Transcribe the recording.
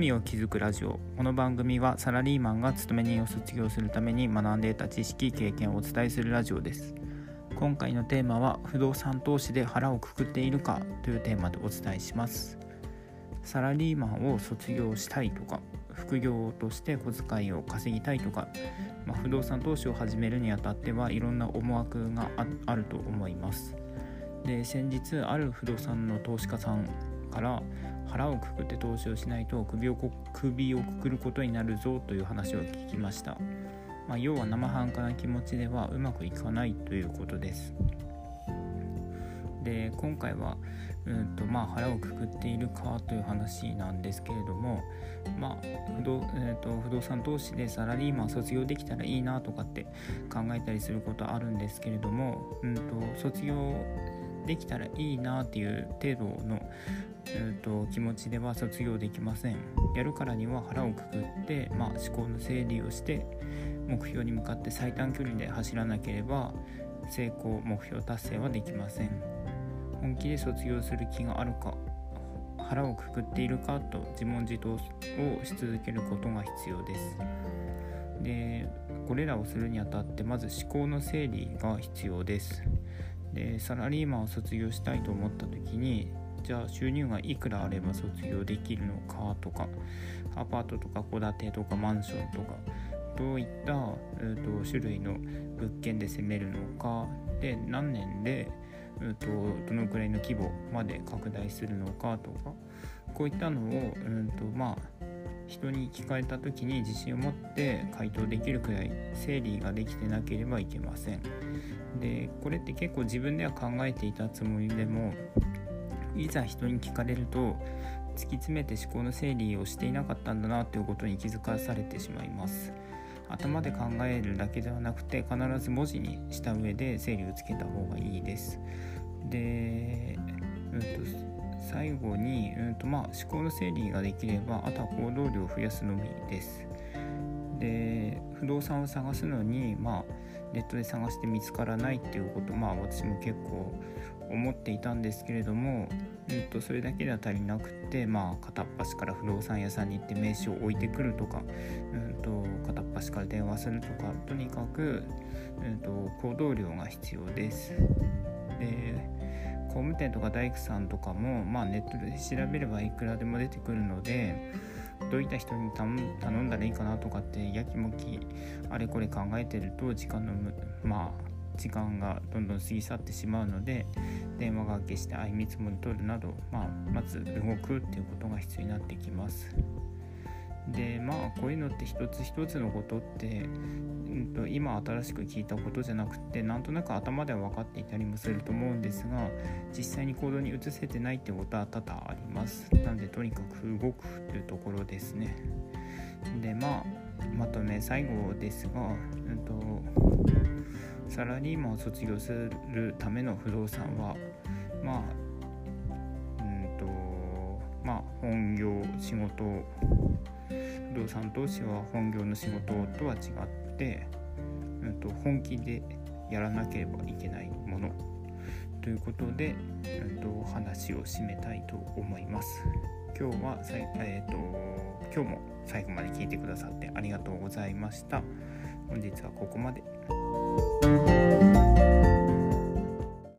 富を築くラジオ。この番組はサラリーマンが勤め人を卒業するために学んで得た知識経験をお伝えするラジオです。今回のテーマは不動産投資で腹をくくっているかというテーマでお伝えします。サラリーマンを卒業したいとか副業として小遣いを稼ぎたいとか、まあ、不動産投資を始めるにあたってはいろんな思惑があると思います。で先日ある不動産の投資家さんから腹をくくって投資をしないと首を首をくくることになるぞという話を聞きました、まあ、要は生半可な気持ちではうまくいかないということです。で今回はうんとまあ、腹をくくっているかという話なんですけれども、まあ不動えーと、不動産投資でサラリーマン卒業できたらいいなとかって考えたりすることあるんですけれども、うんと卒業できたらいいなっていう程度の、えーと、気持ちでは卒業できません。やるからには腹をくくって、まあ、思考の整理をして目標に向かって最短距離で走らなければ成功目標達成はできません。本気で卒業する気があるか腹をくくっているかと自問自答をし続けることが必要です。でこれらをするにあたってまず思考の整理が必要です。でサラリーマンを卒業したいと思った時にじゃあ収入がいくらあれば卒業できるのかとかアパートとか戸建てとかマンションとかどういった、えーと、種類の物件で攻めるのかで何年で、えーと、どのくらいの規模まで拡大するのかとかこういったのを、うんとまあ、人に聞かれた時に自信を持って回答できるくらい整理ができてなければいけません。でこれって結構自分では考えていたつもりでもいざ人に聞かれると突き詰めて思考の整理をしていなかったんだなということに気づかされてしまいます。頭で考えるだけではなくて必ず文字にした上で整理をつけた方がいいです。で、うんと、最後に、うんとまあ、思考の整理ができればあとは行動量を増やすのみです。で不動産を探すのにまあネットで探して見つからないっていうことまあ私も結構思っていたんですけれども、うんと、それだけでは足りなくて、まあ、片っ端から不動産屋さんに行って名刺を置いてくるとか、うんと、片っ端から電話するとかとにかく、うんと、行動量が必要です。で工務店とか大工さんとかも、まあ、ネットで調べればいくらでも出てくるのでどういった人に頼んだらいいかなとかってやきもきあれこれ考えてると時間のまあ時間がどんどん過ぎ去ってしまうので電話がけして相見積もり取るなど、まあ、まず動くっていうことが必要になってきます。でまあこういうのって一つ一つのことって、うんと、今新しく聞いたことじゃなくてなんとなく頭では分かっていたりもすると思うんですが実際に行動に移せてないってことは多々ありますなんでとにかく動くというところですねでまあまとめ最後ですが、うんとサラリーマンを卒業するための不動産はまあうんとまあ本業仕事不動産投資は本業の仕事とは違って、うんと、本気でやらなければいけないものということで、うんと、話を締めたいと思います。今日は、えーと今日も最後まで聞いてくださってありがとうございました。本日はここまで。Thank you.